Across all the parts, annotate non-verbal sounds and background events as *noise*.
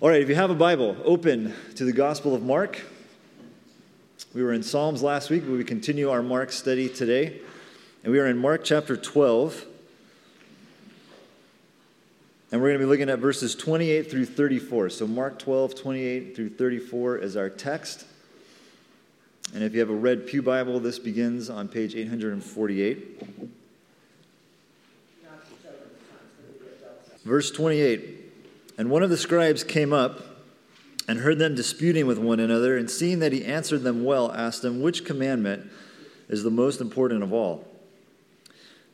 All right, if you have a Bible, open to the Gospel of Mark. We were in Psalms last week, but we continue our Mark study today. And we are in Mark chapter 12. And we're going to be looking at verses 28 through 34. So, Mark 12, 28 through 34 is our text. And if you have a red Pew Bible, this begins on page 848. Verse 28 And one of the scribes came up and heard them disputing with one another, and seeing that he answered them well, asked him, Which commandment is the most important of all?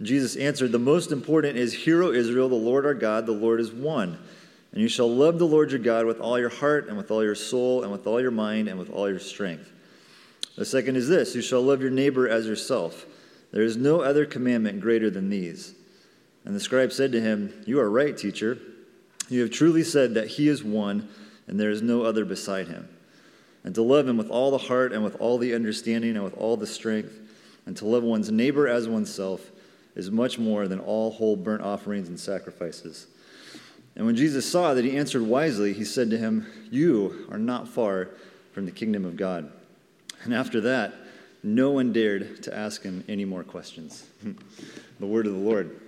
Jesus answered, The most important is, Hear, O Israel, the Lord our God, the Lord is one. And you shall love the Lord your God with all your heart, and with all your soul, and with all your mind, and with all your strength. The second is this You shall love your neighbor as yourself. There is no other commandment greater than these. And the scribe said to him, You are right, teacher. You have truly said that he is one, and there is no other beside him. And to love him with all the heart, and with all the understanding, and with all the strength, and to love one's neighbor as oneself is much more than all whole burnt offerings and sacrifices. And when Jesus saw that he answered wisely, he said to him, You are not far from the kingdom of God. And after that, no one dared to ask him any more questions. *laughs* the word of the Lord.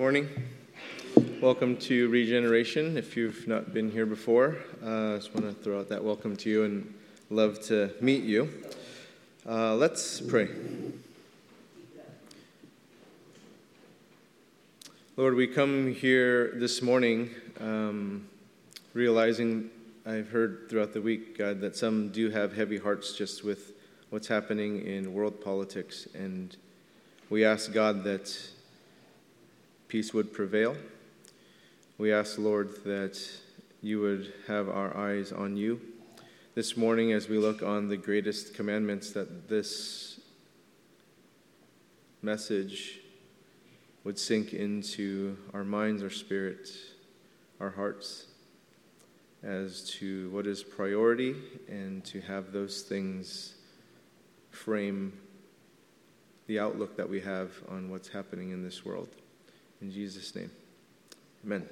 Morning. Welcome to Regeneration. If you've not been here before, uh, I just want to throw out that welcome to you and love to meet you. Uh, let's pray. Lord, we come here this morning um, realizing I've heard throughout the week, God, that some do have heavy hearts just with what's happening in world politics. And we ask, God, that peace would prevail. We ask, Lord, that you would have our eyes on you. This morning, as we look on the greatest commandments, that this message would sink into our minds, our spirit, our hearts, as to what is priority and to have those things frame the outlook that we have on what's happening in this world. In Jesus' name, amen.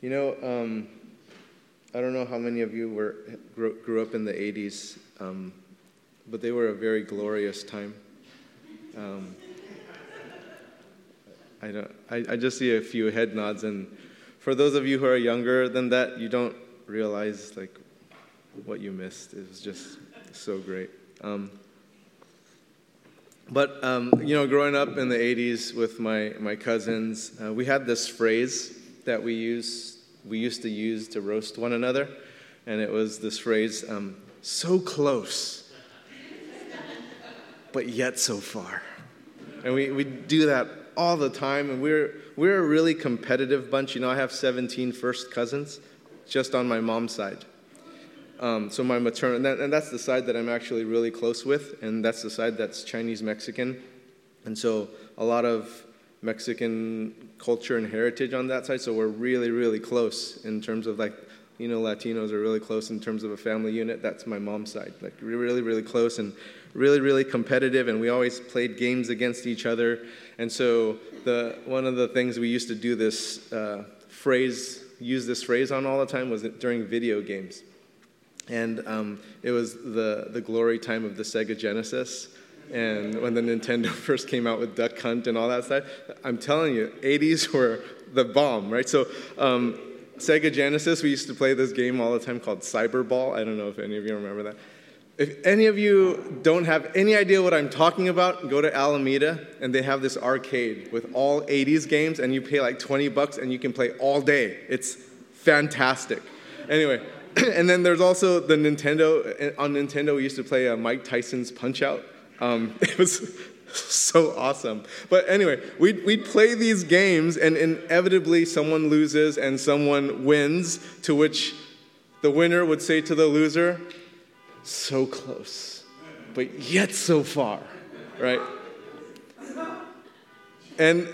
You know, um, I don't know how many of you were grew, grew up in the 80s, um, but they were a very glorious time. Um, I, don't, I, I just see a few head nods, and for those of you who are younger than that, you don't realize like what you missed. It was just so great. Um, but, um, you know, growing up in the 80s with my, my cousins, uh, we had this phrase that we, use, we used to use to roast one another. And it was this phrase, um, so close, but yet so far. And we, we do that all the time. And we're, we're a really competitive bunch. You know, I have 17 first cousins just on my mom's side. Um, so my maternal, and, that, and, that's the side that I'm actually really close with, and that's the side that's Chinese Mexican, and so a lot of Mexican culture and heritage on that side. So we're really, really close in terms of like, you know, Latinos are really close in terms of a family unit. That's my mom's side, like we're really, really close and really, really competitive. And we always played games against each other. And so the one of the things we used to do this uh, phrase, use this phrase on all the time was during video games and um, it was the, the glory time of the Sega Genesis. And when the Nintendo *laughs* first came out with Duck Hunt and all that stuff, I'm telling you, 80s were the bomb, right? So, um, Sega Genesis, we used to play this game all the time called Cyberball. I don't know if any of you remember that. If any of you don't have any idea what I'm talking about, go to Alameda and they have this arcade with all 80s games, and you pay like 20 bucks and you can play all day. It's fantastic. Anyway, *clears throat* and then there's also the Nintendo. On Nintendo, we used to play uh, Mike Tyson's Punch Out. Um, *laughs* it was so awesome. But anyway, we'd, we'd play these games, and inevitably someone loses and someone wins, to which the winner would say to the loser, So close, but yet so far, right? And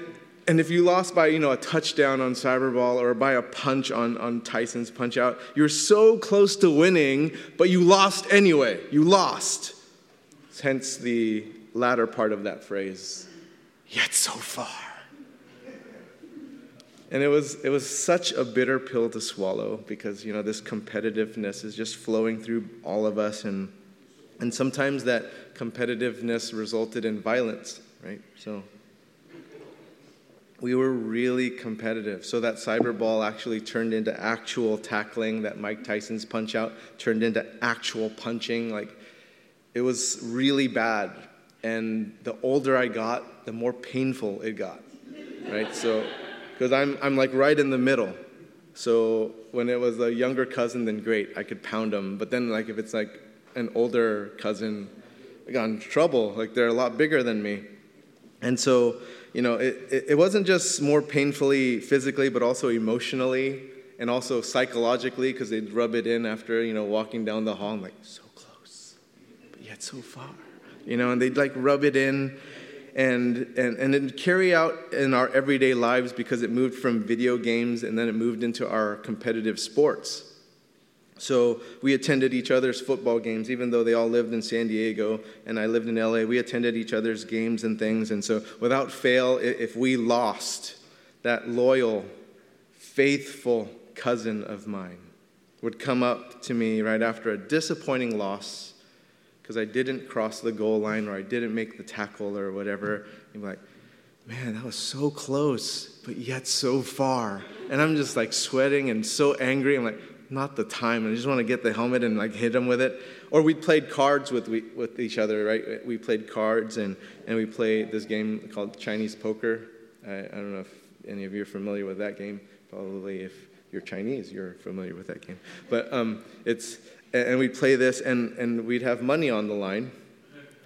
and if you lost by, you know, a touchdown on Cyberball or by a punch on, on Tyson's Punch Out, you're so close to winning, but you lost anyway. You lost. Hence the latter part of that phrase, yet so far. And it was, it was such a bitter pill to swallow because, you know, this competitiveness is just flowing through all of us. And, and sometimes that competitiveness resulted in violence, right? So we were really competitive. So that cyber ball actually turned into actual tackling, that Mike Tyson's punch out turned into actual punching. Like, it was really bad. And the older I got, the more painful it got, right? So, because I'm, I'm like right in the middle. So when it was a younger cousin, then great, I could pound them. But then, like, if it's like an older cousin, I got in trouble. Like, they're a lot bigger than me. And so, you know, it, it, wasn't just more painfully physically, but also emotionally and also psychologically, because they'd rub it in after, you know, walking down the hall. I'm like, so close, but yet so far. You know, and they'd like rub it in and, and, and then carry out in our everyday lives because it moved from video games and then it moved into our competitive sports. So we attended each other's football games, even though they all lived in San Diego and I lived in LA. We attended each other's games and things. And so, without fail, if we lost, that loyal, faithful cousin of mine would come up to me right after a disappointing loss because I didn't cross the goal line or I didn't make the tackle or whatever. And be like, man, that was so close, but yet so far. And I'm just like sweating and so angry. I'm like, not the time. I just want to get the helmet and like hit him with it. Or we played cards with, we, with each other, right? We played cards and, and we played this game called Chinese poker. I, I don't know if any of you are familiar with that game. Probably if you're Chinese, you're familiar with that game. But um, it's, and we'd play this, and, and we'd have money on the line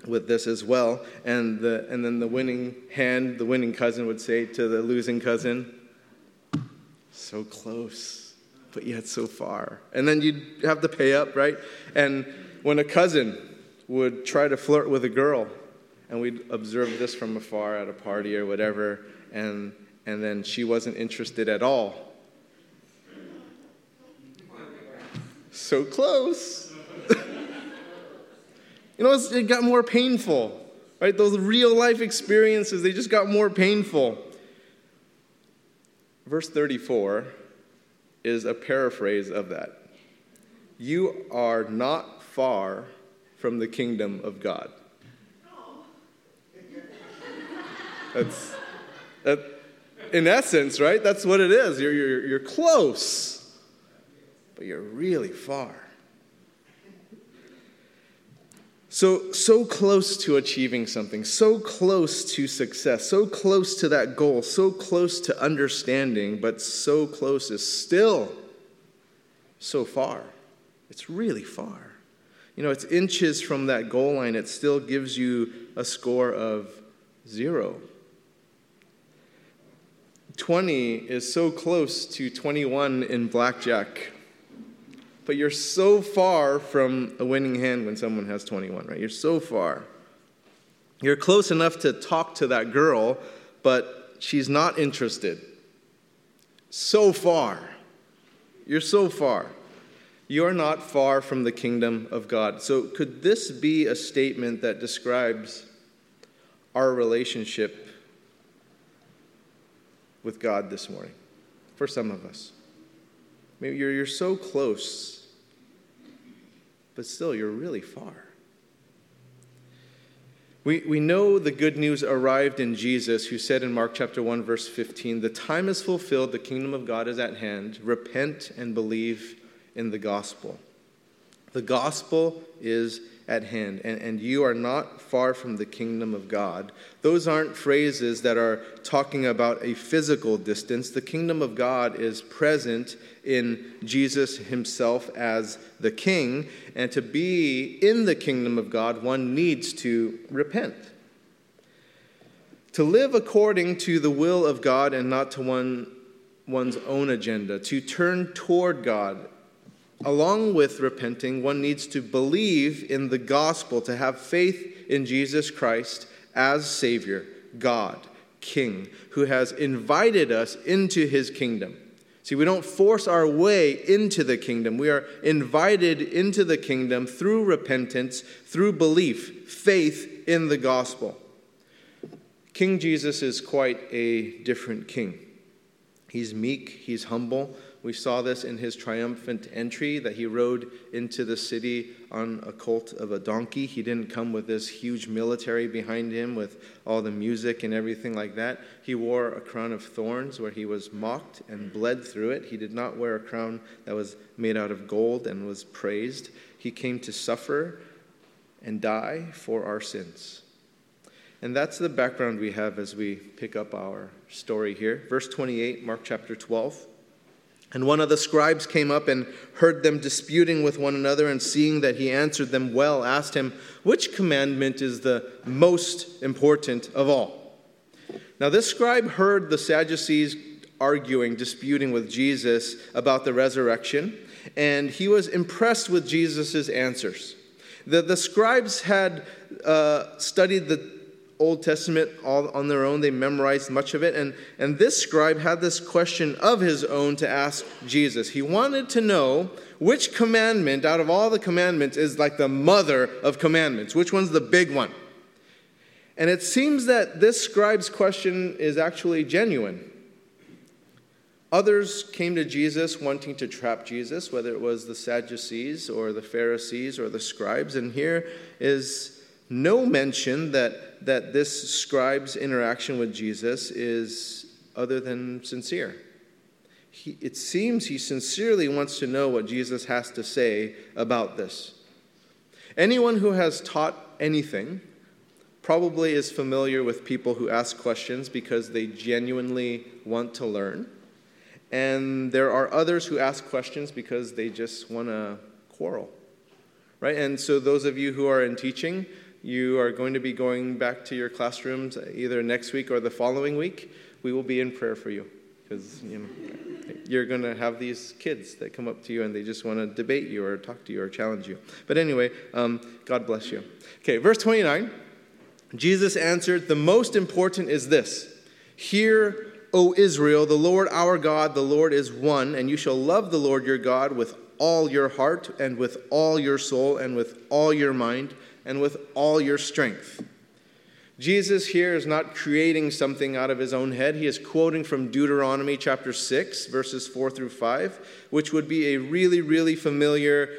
with this as well. And, the, and then the winning hand, the winning cousin would say to the losing cousin, So close, but yet so far. And then you'd have to pay up, right? And when a cousin would try to flirt with a girl, and we'd observe this from afar at a party or whatever, and, and then she wasn't interested at all so close. *laughs* you know, it got more painful, right? Those real life experiences, they just got more painful. Verse 34 is a paraphrase of that. You are not far from the kingdom of God. That's, that, in essence, right? That's what it is. You're, you're, you're close but you're really far. So, so close to achieving something, so close to success, so close to that goal, so close to understanding, but so close is still so far. It's really far. You know, it's inches from that goal line, it still gives you a score of zero. 20 is so close to 21 in blackjack but you're so far from a winning hand when someone has 21, right? You're so far. You're close enough to talk to that girl, but she's not interested. So far. You're so far. You're not far from the kingdom of God. So, could this be a statement that describes our relationship with God this morning? For some of us. Maybe you're, you're so close but still, you're really far. We, we know the good news arrived in Jesus, who said in Mark chapter 1, verse 15, The time is fulfilled, the kingdom of God is at hand. Repent and believe in the gospel. The gospel is at hand, and, and you are not far from the kingdom of God. Those aren't phrases that are talking about a physical distance. The kingdom of God is present in Jesus himself as the king, and to be in the kingdom of God, one needs to repent. To live according to the will of God and not to one, one's own agenda, to turn toward God Along with repenting, one needs to believe in the gospel, to have faith in Jesus Christ as Savior, God, King, who has invited us into his kingdom. See, we don't force our way into the kingdom. We are invited into the kingdom through repentance, through belief, faith in the gospel. King Jesus is quite a different king. He's meek, he's humble. We saw this in his triumphant entry that he rode into the city on a colt of a donkey. He didn't come with this huge military behind him with all the music and everything like that. He wore a crown of thorns where he was mocked and bled through it. He did not wear a crown that was made out of gold and was praised. He came to suffer and die for our sins. And that's the background we have as we pick up our story here. Verse 28, Mark chapter 12. And one of the scribes came up and heard them disputing with one another, and seeing that he answered them well, asked him, Which commandment is the most important of all? Now, this scribe heard the Sadducees arguing, disputing with Jesus about the resurrection, and he was impressed with Jesus' answers. The, the scribes had uh, studied the Old Testament all on their own. They memorized much of it. And, and this scribe had this question of his own to ask Jesus. He wanted to know which commandment out of all the commandments is like the mother of commandments. Which one's the big one? And it seems that this scribe's question is actually genuine. Others came to Jesus wanting to trap Jesus, whether it was the Sadducees or the Pharisees or the scribes. And here is no mention that, that this scribe's interaction with Jesus is other than sincere. He, it seems he sincerely wants to know what Jesus has to say about this. Anyone who has taught anything probably is familiar with people who ask questions because they genuinely want to learn. And there are others who ask questions because they just want to quarrel. Right? And so, those of you who are in teaching, you are going to be going back to your classrooms either next week or the following week. We will be in prayer for you because you know you're going to have these kids that come up to you and they just want to debate you or talk to you or challenge you. But anyway, um, God bless you. Okay, verse 29. Jesus answered, "The most important is this: Hear, O Israel, the Lord our God, the Lord is one, and you shall love the Lord your God with all your heart and with all your soul and with all your mind." And with all your strength. Jesus here is not creating something out of his own head. He is quoting from Deuteronomy chapter 6, verses 4 through 5, which would be a really, really familiar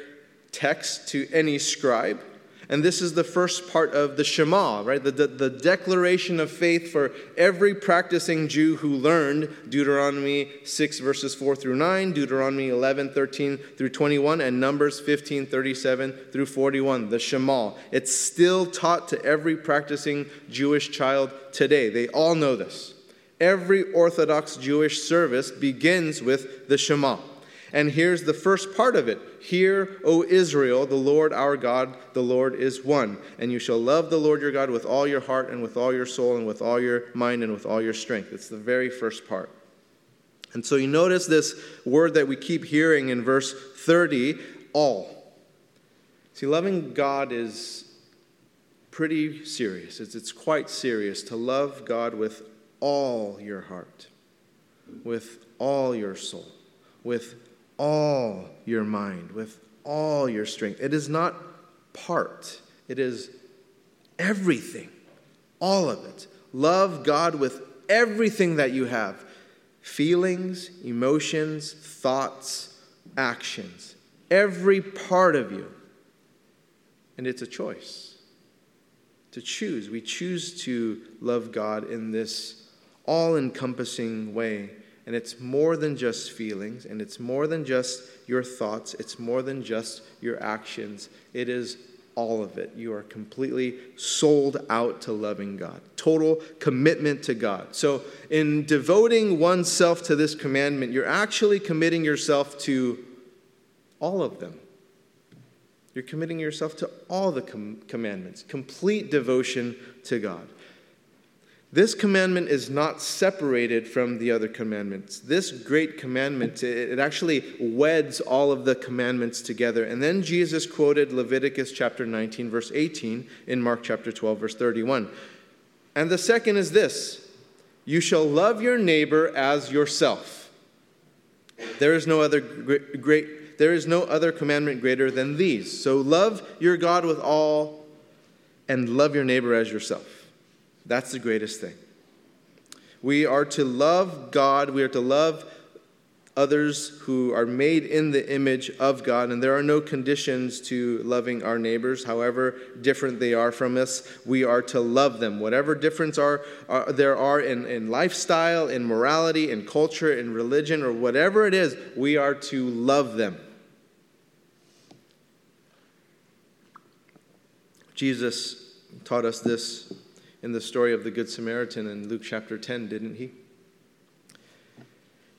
text to any scribe. And this is the first part of the Shema, right? The, the, the, declaration of faith for every practicing Jew who learned Deuteronomy 6, verses 4 through 9, Deuteronomy 11, 13 through 21, and Numbers 15, 37 through 41, the Shema. It's still taught to every practicing Jewish child today. They all know this. Every Orthodox Jewish service begins with the Shema. And here's the first part of it Hear, O Israel, the Lord our God, the Lord is one. And you shall love the Lord your God with all your heart and with all your soul and with all your mind and with all your strength. It's the very first part. And so you notice this word that we keep hearing in verse 30 all. See, loving God is pretty serious. It's, it's quite serious to love God with all your heart, with all your soul, with all your mind, with all your strength. It is not part, it is everything, all of it. Love God with everything that you have feelings, emotions, thoughts, actions, every part of you. And it's a choice to choose. We choose to love God in this all encompassing way and it's more than just feelings, and it's more than just your thoughts, it's more than just your actions. It is all of it. You are completely sold out to loving God, total commitment to God. So, in devoting oneself to this commandment, you're actually committing yourself to all of them. You're committing yourself to all the com- commandments, complete devotion to God. This commandment is not separated from the other commandments. This great commandment, it actually weds all of the commandments together. And then Jesus quoted Leviticus chapter 19, verse 18, in Mark chapter 12, verse 31. And the second is this You shall love your neighbor as yourself. There is no other great, there is no other commandment greater than these. So love your God with all and love your neighbor as yourself. That's the greatest thing. We are to love God, we are to love others who are made in the image of God, and there are no conditions to loving our neighbors, however different they are from us. We are to love them. Whatever difference are, are there are in, in lifestyle, in morality, in culture, in religion, or whatever it is, we are to love them. Jesus taught us this in the story of the Good Samaritan in Luke chapter 10, didn't he?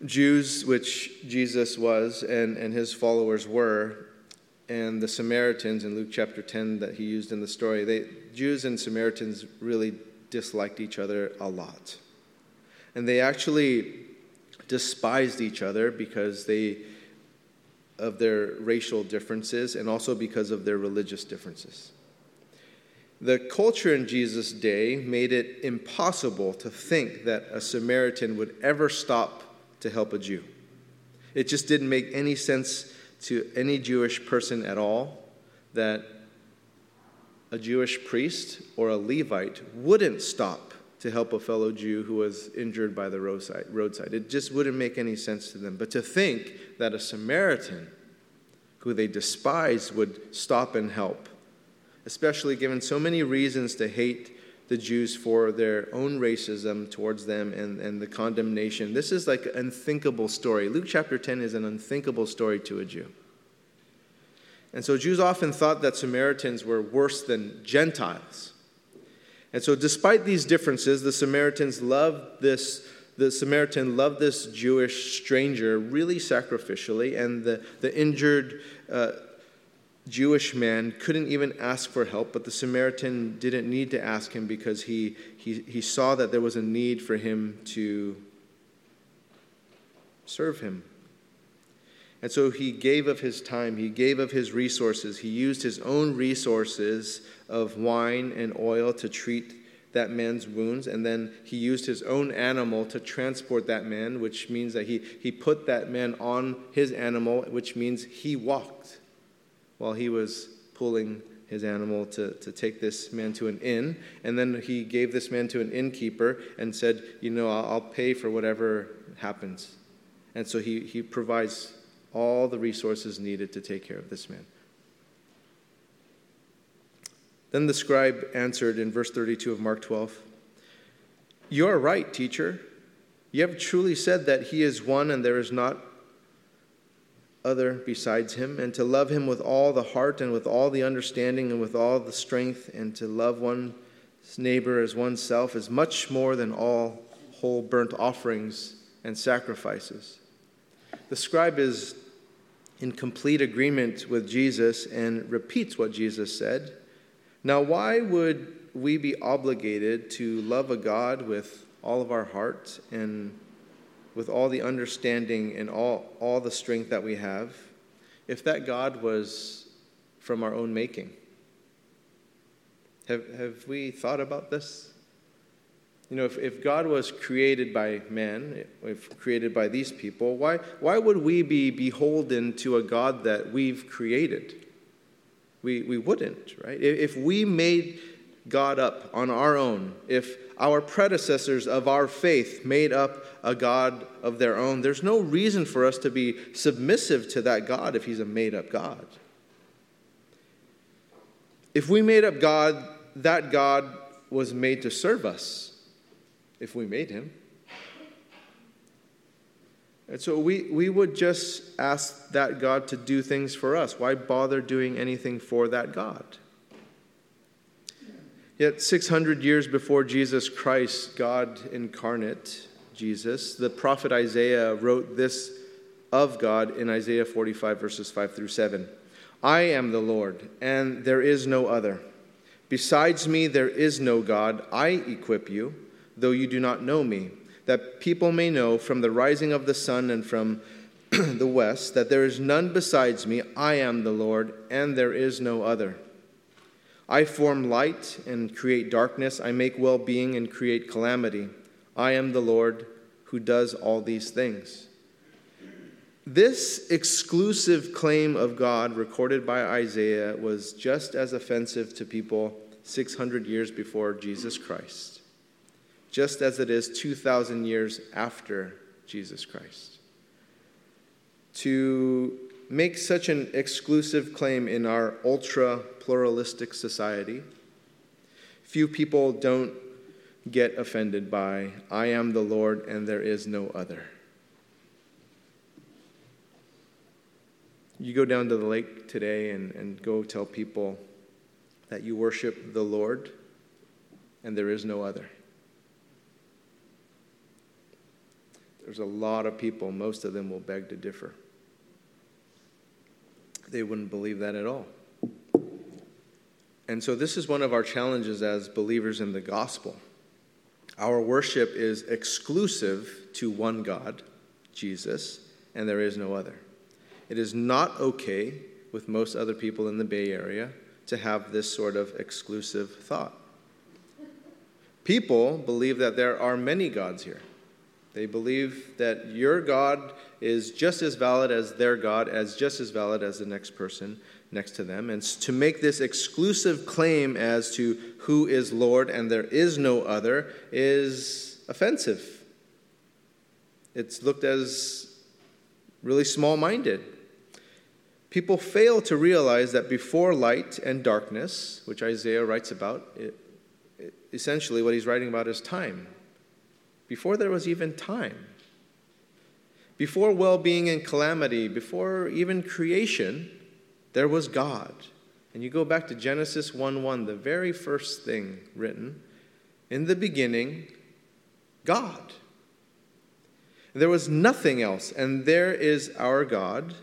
Jews, which Jesus was and, and his followers were, and the Samaritans in Luke chapter 10 that he used in the story, they, Jews and Samaritans really disliked each other a lot. And they actually despised each other because they of their racial differences and also because of their religious differences. The culture in Jesus' day made it impossible to think that a Samaritan would ever stop to help a Jew. It just didn't make any sense to any Jewish person at all that a Jewish priest or a Levite wouldn't stop to help a fellow Jew who was injured by the roadside. It just wouldn't make any sense to them. But to think that a Samaritan who they despised would stop and help, especially given so many reasons to hate the Jews for their own racism towards them and, and the condemnation. This is like an unthinkable story. Luke chapter 10 is an unthinkable story to a Jew. And so Jews often thought that Samaritans were worse than Gentiles. And so, despite these differences, the Samaritans loved this. The Samaritan loved this Jewish stranger really sacrificially, and the, the injured uh, Jewish man couldn't even ask for help, but the Samaritan didn't need to ask him because he, he, he saw that there was a need for him to serve him. And so he gave of his time, he gave of his resources. He used his own resources of wine and oil to treat that man's wounds, and then he used his own animal to transport that man, which means that he, he put that man on his animal, which means he walked while he was pulling his animal to, to take this man to an inn. And then he gave this man to an innkeeper and said, You know, I'll, I'll pay for whatever happens. And so he, he provides all the resources needed to take care of this man. Then the scribe answered in verse 32 of Mark 12 You are right, teacher. You have truly said that he is one and there is not other besides him, and to love him with all the heart and with all the understanding and with all the strength, and to love one's neighbor as oneself is much more than all whole burnt offerings and sacrifices. The scribe is in complete agreement with Jesus and repeats what Jesus said. Now, why would we be obligated to love a God with all of our heart and with all the understanding and all, all the strength that we have, if that God was from our own making? Have, have we thought about this? You know, if, if God was created by man, if created by these people, why, why would we be beholden to a God that we've created? We, we wouldn't, right? If we made God up on our own, if our predecessors of our faith made up a God of their own, there's no reason for us to be submissive to that God if he's a made up God. If we made up God, that God was made to serve us if we made him. And so we, we would just ask that God to do things for us. Why bother doing anything for that God? Yet, 600 years before Jesus Christ, God incarnate, Jesus, the prophet Isaiah wrote this of God in Isaiah 45, verses 5 through 7. I am the Lord, and there is no other. Besides me, there is no God. I equip you, though you do not know me, that people may know from the rising of the sun and from *clears throat* the west that there is none besides me. I am the Lord, and there is no other. I form light and create darkness. I make well being and create calamity. I am the Lord who does all these things. This exclusive claim of God recorded by Isaiah was just as offensive to people 600 years before Jesus Christ, just as it is 2,000 years after Jesus Christ. To make such an exclusive claim in our ultra pluralistic society, few people don't get offended by, I am the Lord and there is no other. You go down to the lake today and, and go tell people that you worship the Lord and there is no other. There's a lot of people, most of them will beg to differ. They wouldn't believe that at all. And so, this is one of our challenges as believers in the gospel. Our worship is exclusive to one God, Jesus, and there is no other. It is not okay with most other people in the Bay Area to have this sort of exclusive thought. People believe that there are many gods here. They believe that your God is just as valid as their God, as just as valid as the next person next to them. And to make this exclusive claim as to who is Lord and there is no other is offensive. It's looked as really small minded. People fail to realize that before light and darkness, which Isaiah writes about, it, it, essentially what he's writing about is time. Before there was even time, before well being and calamity, before even creation, there was God. And you go back to Genesis 1 1, the very first thing written. In the beginning, God. There was nothing else, and there is our God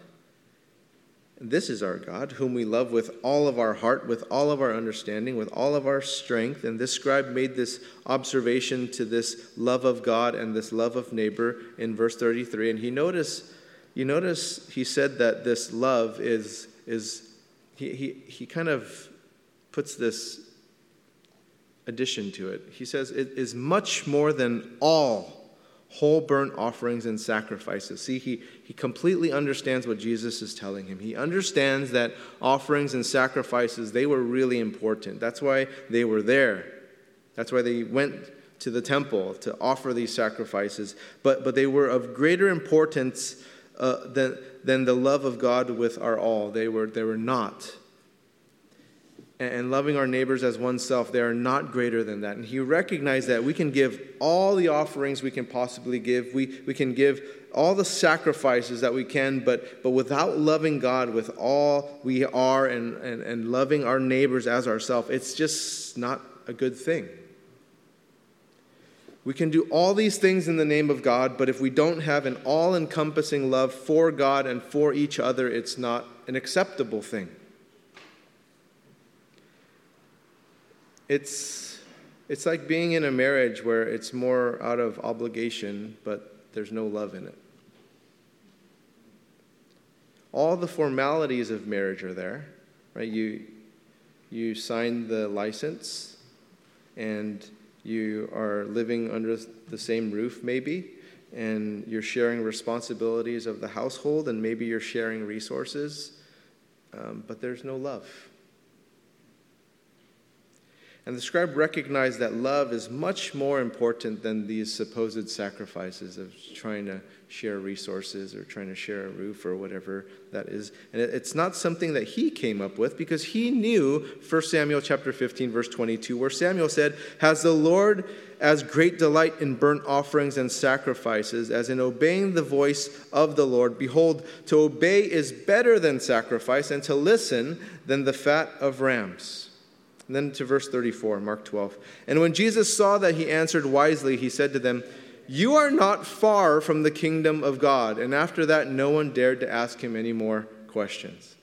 this is our God, whom we love with all of our heart, with all of our understanding, with all of our strength. And this scribe made this observation to this love of God and this love of neighbor in verse 33. And he noticed, you notice he said that this love is, is he, he, he kind of puts this addition to it. He says it is much more than all whole burnt offerings and sacrifices. See, he, he completely understands what Jesus is telling him. He understands that offerings and sacrifices, they were really important. That's why they were there. That's why they went to the temple to offer these sacrifices. But, but they were of greater importance uh, than, than the love of God with our all. They were, they were not and loving our neighbors as oneself, they are not greater than that. And he recognized that we can give all the offerings we can possibly give, we, we can give all the sacrifices that we can, but, but without loving God with all we are and, and, and loving our neighbors as ourselves, it's just not a good thing. We can do all these things in the name of God, but if we don't have an all encompassing love for God and for each other, it's not an acceptable thing. It's, it's like being in a marriage where it's more out of obligation, but there's no love in it. All the formalities of marriage are there, right? You, you sign the license and you are living under the same roof, maybe, and you're sharing responsibilities of the household, and maybe you're sharing resources, um, but there's no love. And the scribe recognized that love is much more important than these supposed sacrifices of trying to share resources or trying to share a roof or whatever that is. And it's not something that he came up with because he knew 1 Samuel chapter 15 verse 22 where Samuel said, "Has the Lord as great delight in burnt offerings and sacrifices as in obeying the voice of the Lord. Behold, to obey is better than sacrifice and to listen than the fat of rams." And then to verse 34, Mark 12. And when Jesus saw that he answered wisely, he said to them, You are not far from the kingdom of God. And after that, no one dared to ask him any more questions.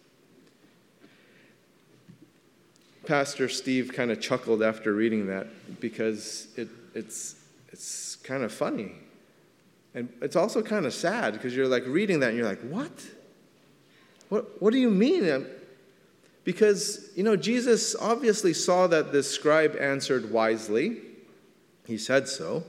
Pastor Steve kind of chuckled after reading that because it, it's, it's kind of funny. And it's also kind of sad because you're like reading that and you're like, What? What, what do you mean? Because, you know, Jesus obviously saw that this scribe answered wisely. He said so.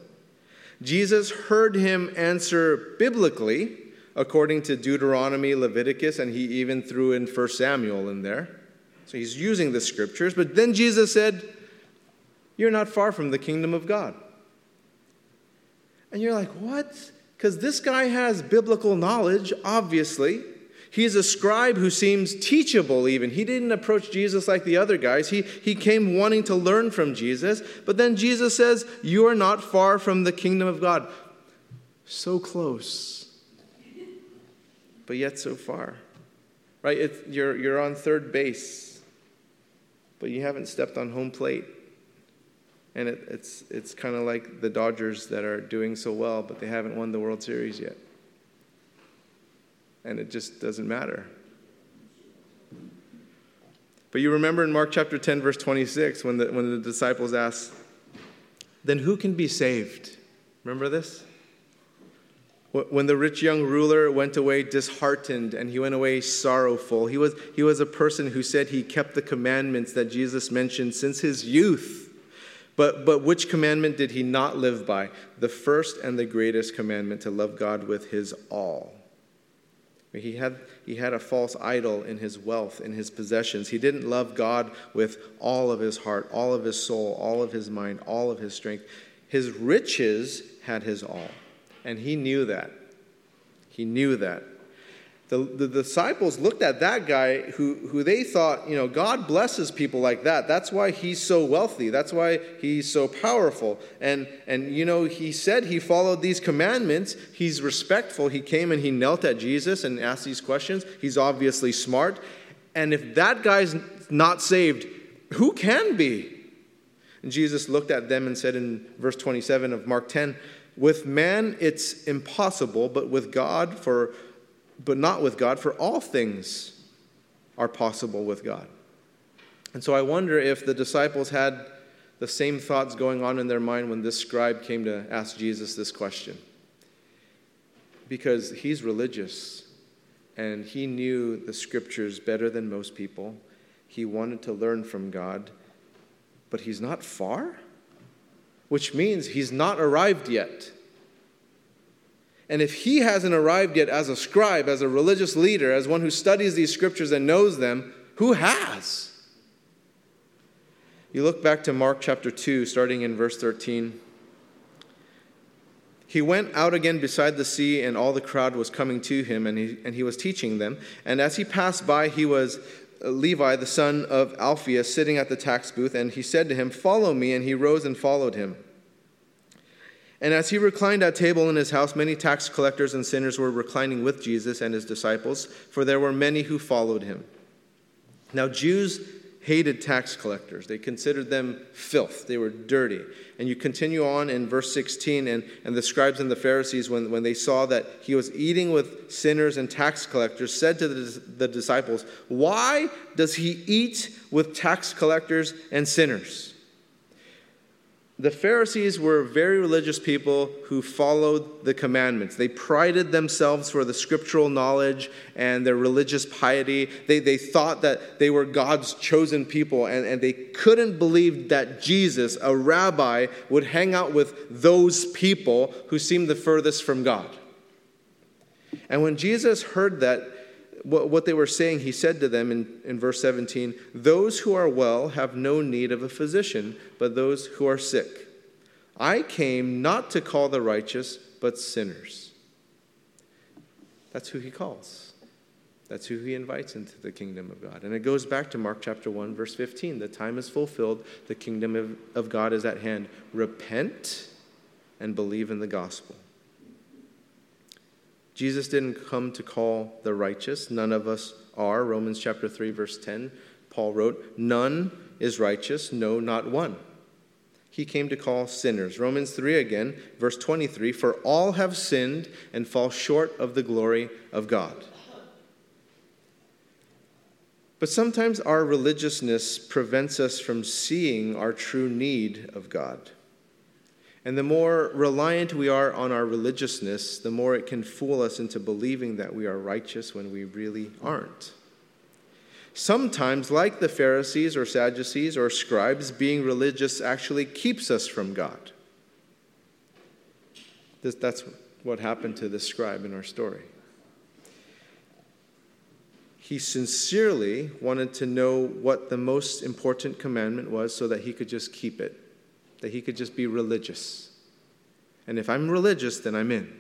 Jesus heard him answer biblically, according to Deuteronomy, Leviticus, and he even threw in 1 Samuel in there. So he's using the scriptures. But then Jesus said, You're not far from the kingdom of God. And you're like, What? Because this guy has biblical knowledge, obviously. He's a scribe who seems teachable, even. He didn't approach Jesus like the other guys. He, he came wanting to learn from Jesus. But then Jesus says, You are not far from the kingdom of God. So close, but yet so far. Right? It's, you're, you're on third base, but you haven't stepped on home plate. And it, it's, it's kind of like the Dodgers that are doing so well, but they haven't won the World Series yet and it just doesn't matter. But you remember in Mark chapter 10, verse 26, when the, when the disciples asked, Then who can be saved? Remember this? When the rich young ruler went away disheartened and he went away sorrowful, he was, he was a person who said he kept the commandments that Jesus mentioned since his youth. But, but which commandment did he not live by? The first and the greatest commandment to love God with his all. He had, he had a false idol in his wealth, in his possessions. He didn't love God with all of his heart, all of his soul, all of his mind, all of his strength. His riches had his all. And he knew that. He knew that. The, the disciples looked at that guy who, who they thought, you know, God blesses people like that. That's why he's so wealthy. That's why he's so powerful. And, and, you know, he said he followed these commandments. He's respectful. He came and he knelt at Jesus and asked these questions. He's obviously smart. And if that guy's not saved, who can be? And Jesus looked at them and said in verse 27 of Mark 10, with man it's impossible, but with God, for but not with God, for all things are possible with God. And so I wonder if the disciples had the same thoughts going on in their mind when this scribe came to ask Jesus this question. Because he's religious and he knew the scriptures better than most people. He wanted to learn from God, but he's not far, which means he's not arrived yet. And if he hasn't arrived yet as a scribe, as a religious leader, as one who studies these scriptures and knows them, who has? You look back to Mark chapter 2, starting in verse 13. He went out again beside the sea, and all the crowd was coming to him, and he, and he was teaching them. And as he passed by, he was uh, Levi, the son of Alphaeus, sitting at the tax booth, and he said to him, Follow me. And he rose and followed him. And as he reclined at table in his house, many tax collectors and sinners were reclining with Jesus and his disciples, for there were many who followed him. Now, Jews hated tax collectors. They considered them filth. They were dirty. And you continue on in verse 16, and, and the scribes and the Pharisees, when, when they saw that he was eating with sinners and tax collectors, said to the, the disciples, Why does he eat with tax collectors and sinners? The Pharisees were very religious people who followed the commandments. They prided themselves for the scriptural knowledge and their religious piety. They, they thought that they were God's chosen people, and, and they couldn't believe that Jesus, a rabbi, would hang out with those people who seemed the furthest from God. And when Jesus heard that, what they were saying, he said to them in, in verse 17 Those who are well have no need of a physician, but those who are sick. I came not to call the righteous, but sinners. That's who he calls. That's who he invites into the kingdom of God. And it goes back to Mark chapter 1, verse 15. The time is fulfilled, the kingdom of, of God is at hand. Repent and believe in the gospel. Jesus didn't come to call the righteous. None of us are. Romans chapter 3, verse 10, Paul wrote, None is righteous, no, not one. He came to call sinners. Romans 3 again, verse 23 For all have sinned and fall short of the glory of God. But sometimes our religiousness prevents us from seeing our true need of God. And the more reliant we are on our religiousness, the more it can fool us into believing that we are righteous when we really aren't. Sometimes, like the Pharisees or Sadducees or scribes, being religious actually keeps us from God. That's what happened to this scribe in our story. He sincerely wanted to know what the most important commandment was so that he could just keep it that he could just be religious. And if I'm religious, then I'm in.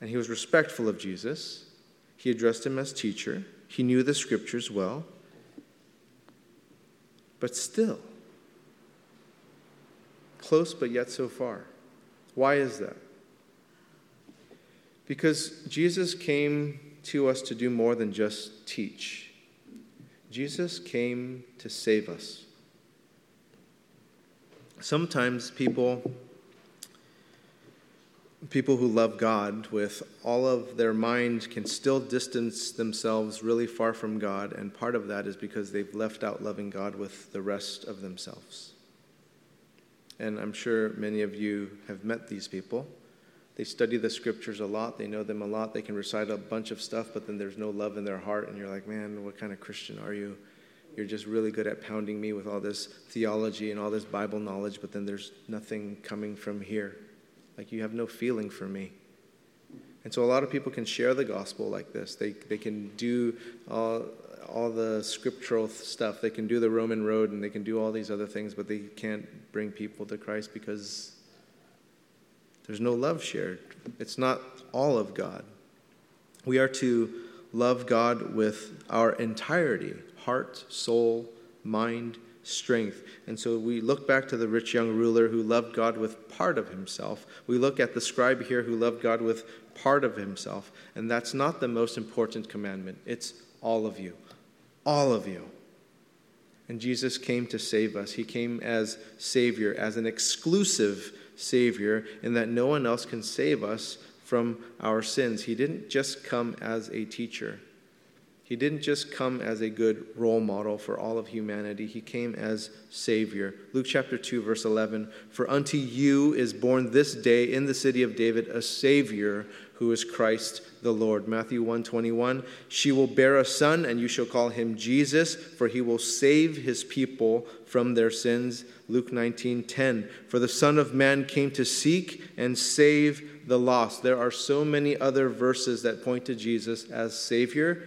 And he was respectful of Jesus. He addressed him as teacher. He knew the scriptures well. But still, close but yet so far. Why is that? Because Jesus came to us to do more than just teach. Jesus came to save us. Sometimes people people who love God with all of their mind can still distance themselves really far from God, and part of that is because they've left out loving God with the rest of themselves. And I'm sure many of you have met these people. They study the scriptures a lot, they know them a lot, they can recite a bunch of stuff, but then there's no love in their heart, and you're like, man, what kind of Christian are you? You're just really good at pounding me with all this theology and all this Bible knowledge, but then there's nothing coming from here. Like you have no feeling for me. And so a lot of people can share the gospel like this. They, they can do all, all the scriptural stuff. They can do the Roman road and they can do all these other things, but they can't bring people to Christ because there's no love shared. It's not all of God. We are to love God with our entirety heart, soul, mind, strength. And so we look back to the rich young ruler who loved God with part of himself. We look at the scribe here who loved God with part of himself. And that's not the most important commandment, it's all of you. All of you. And Jesus came to save us. He came as Savior, as an exclusive Savior, in that no one else can save us from our sins. He didn't just come as a teacher. He didn't just come as a good role model for all of humanity, he came as Savior. Luke chapter 2, verse 11 For unto you is born this day in the city of David a Savior who is Christ the Lord. Matthew 1 21 She will bear a son, and you shall call him Jesus, for he will save his people from their sins. Luke 19 10 For the Son of Man came to seek and save the lost. There are so many other verses that point to Jesus as Savior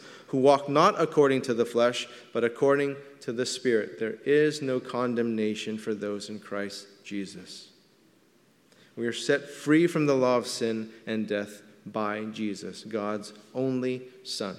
who walk not according to the flesh, but according to the Spirit. There is no condemnation for those in Christ Jesus. We are set free from the law of sin and death by Jesus, God's only Son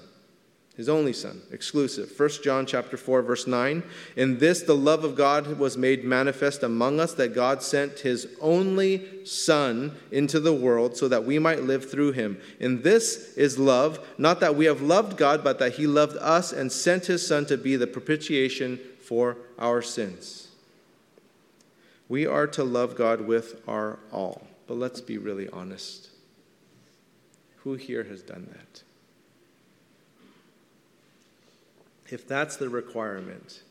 his only son exclusive. 1 john chapter 4 verse 9 in this the love of god was made manifest among us that god sent his only son into the world so that we might live through him. In this is love not that we have loved god but that he loved us and sent his son to be the propitiation for our sins. We are to love god with our all. But let's be really honest. Who here has done that if that's the requirement,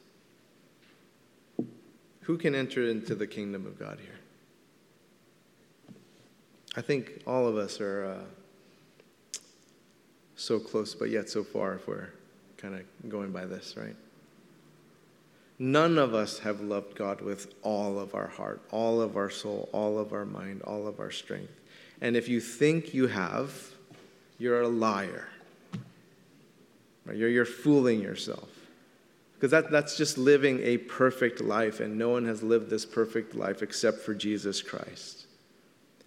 who can enter into the kingdom of God here? I think all of us are uh, so close, but yet so far if we're kind of going by this, right? None of us have loved God with all of our heart, all of our soul, all of our mind, all of our strength. And if you think you have, you're a liar. Right? You're, you're fooling yourself. Because that, that's just living a perfect life, and no one has lived this perfect life except for Jesus Christ.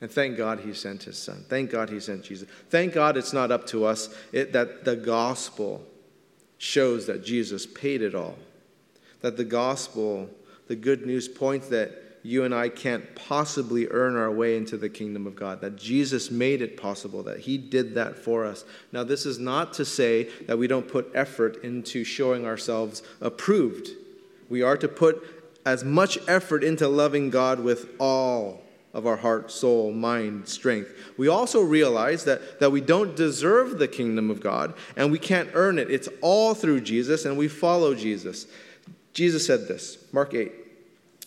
And thank God he sent his son. Thank God he sent Jesus. Thank God it's not up to us it, that the gospel shows that Jesus paid it all. That the gospel, the good news, points that you and I can't possibly earn our way into the kingdom of God, that Jesus made it possible, that He did that for us. Now, this is not to say that we don't put effort into showing ourselves approved. We are to put as much effort into loving God with all of our heart, soul, mind, strength. We also realize that, that we don't deserve the kingdom of God and we can't earn it. It's all through Jesus and we follow Jesus. Jesus said this, Mark 8.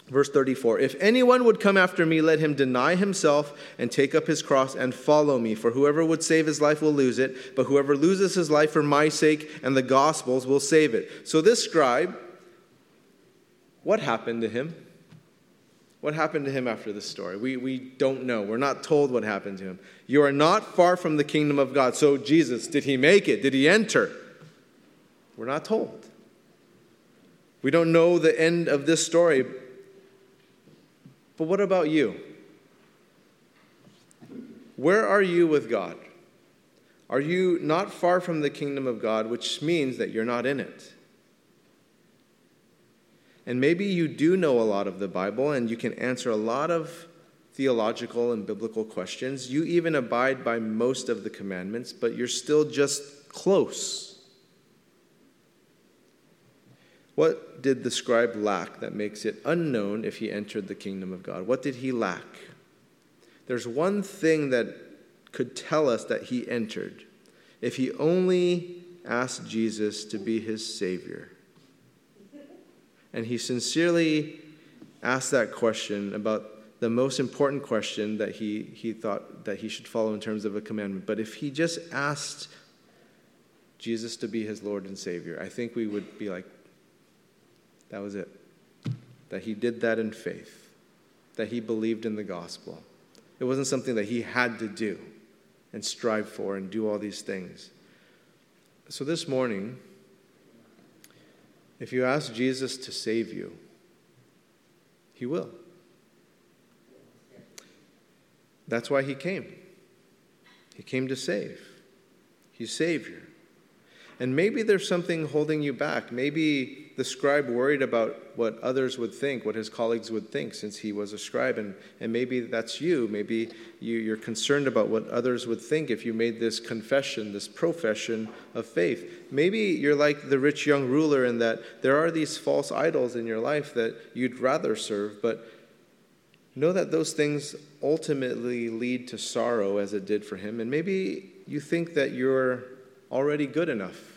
Verse 34 If anyone would come after me, let him deny himself and take up his cross and follow me. For whoever would save his life will lose it, but whoever loses his life for my sake and the gospel's will save it. So, this scribe, what happened to him? What happened to him after this story? We, we don't know. We're not told what happened to him. You are not far from the kingdom of God. So, Jesus, did he make it? Did he enter? We're not told. We don't know the end of this story, but what about you? Where are you with God? Are you not far from the kingdom of God, which means that you're not in it? And maybe you do know a lot of the Bible and you can answer a lot of theological and biblical questions. You even abide by most of the commandments, but you're still just close. What did the scribe lack that makes it unknown if he entered the kingdom of God? What did he lack? There's one thing that could tell us that he entered if he only asked Jesus to be his Savior. And he sincerely asked that question about the most important question that he, he thought that he should follow in terms of a commandment. But if he just asked Jesus to be his Lord and Savior, I think we would be like, that was it. That he did that in faith, that he believed in the gospel. It wasn't something that he had to do and strive for and do all these things. So this morning, if you ask Jesus to save you, he will. That's why he came. He came to save. He's Savior. And maybe there's something holding you back. Maybe the scribe worried about what others would think, what his colleagues would think, since he was a scribe. And, and maybe that's you. Maybe you, you're concerned about what others would think if you made this confession, this profession of faith. Maybe you're like the rich young ruler in that there are these false idols in your life that you'd rather serve, but know that those things ultimately lead to sorrow as it did for him. And maybe you think that you're already good enough.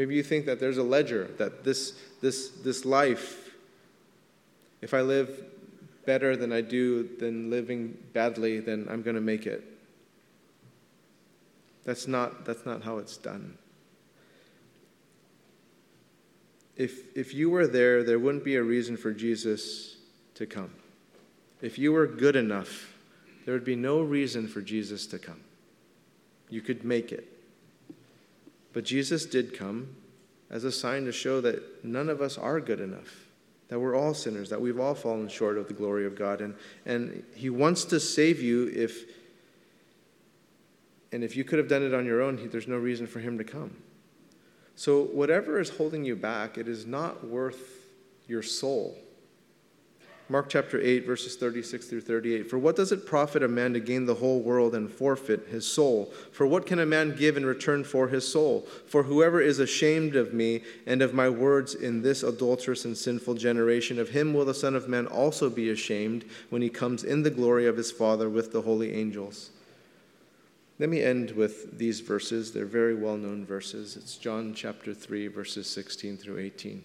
Maybe you think that there's a ledger, that this, this, this life, if I live better than I do than living badly, then I'm going to make it. That's not, that's not how it's done. If, if you were there, there wouldn't be a reason for Jesus to come. If you were good enough, there would be no reason for Jesus to come. You could make it. But Jesus did come as a sign to show that none of us are good enough, that we're all sinners, that we've all fallen short of the glory of God. And, and He wants to save you if, and if you could have done it on your own, there's no reason for Him to come. So, whatever is holding you back, it is not worth your soul. Mark chapter 8, verses 36 through 38. For what does it profit a man to gain the whole world and forfeit his soul? For what can a man give in return for his soul? For whoever is ashamed of me and of my words in this adulterous and sinful generation, of him will the Son of Man also be ashamed when he comes in the glory of his Father with the holy angels. Let me end with these verses. They're very well known verses. It's John chapter 3, verses 16 through 18.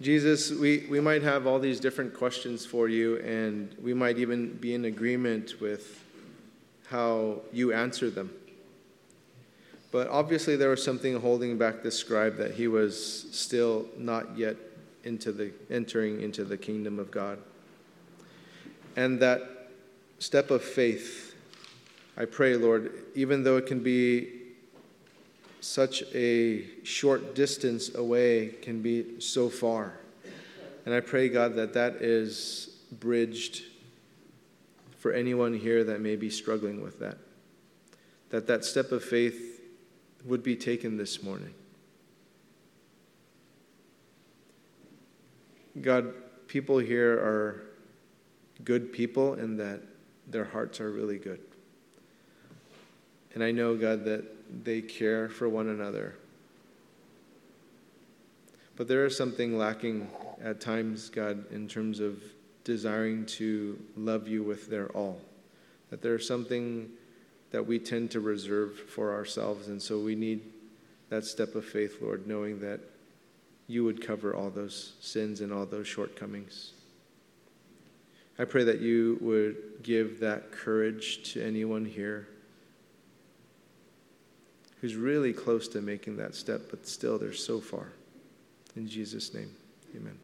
Jesus, we, we might have all these different questions for you, and we might even be in agreement with how you answer them. But obviously, there was something holding back this scribe that he was still not yet into the, entering into the kingdom of God. And that step of faith, I pray, Lord, even though it can be such a short distance away can be so far. And I pray, God, that that is bridged for anyone here that may be struggling with that. That that step of faith would be taken this morning. God, people here are good people and that their hearts are really good. And I know, God, that they care for one another. But there is something lacking at times, God, in terms of desiring to love you with their all. That there's something that we tend to reserve for ourselves. And so we need that step of faith, Lord, knowing that you would cover all those sins and all those shortcomings. I pray that you would give that courage to anyone here who's really close to making that step, but still they're so far. In Jesus' name, amen.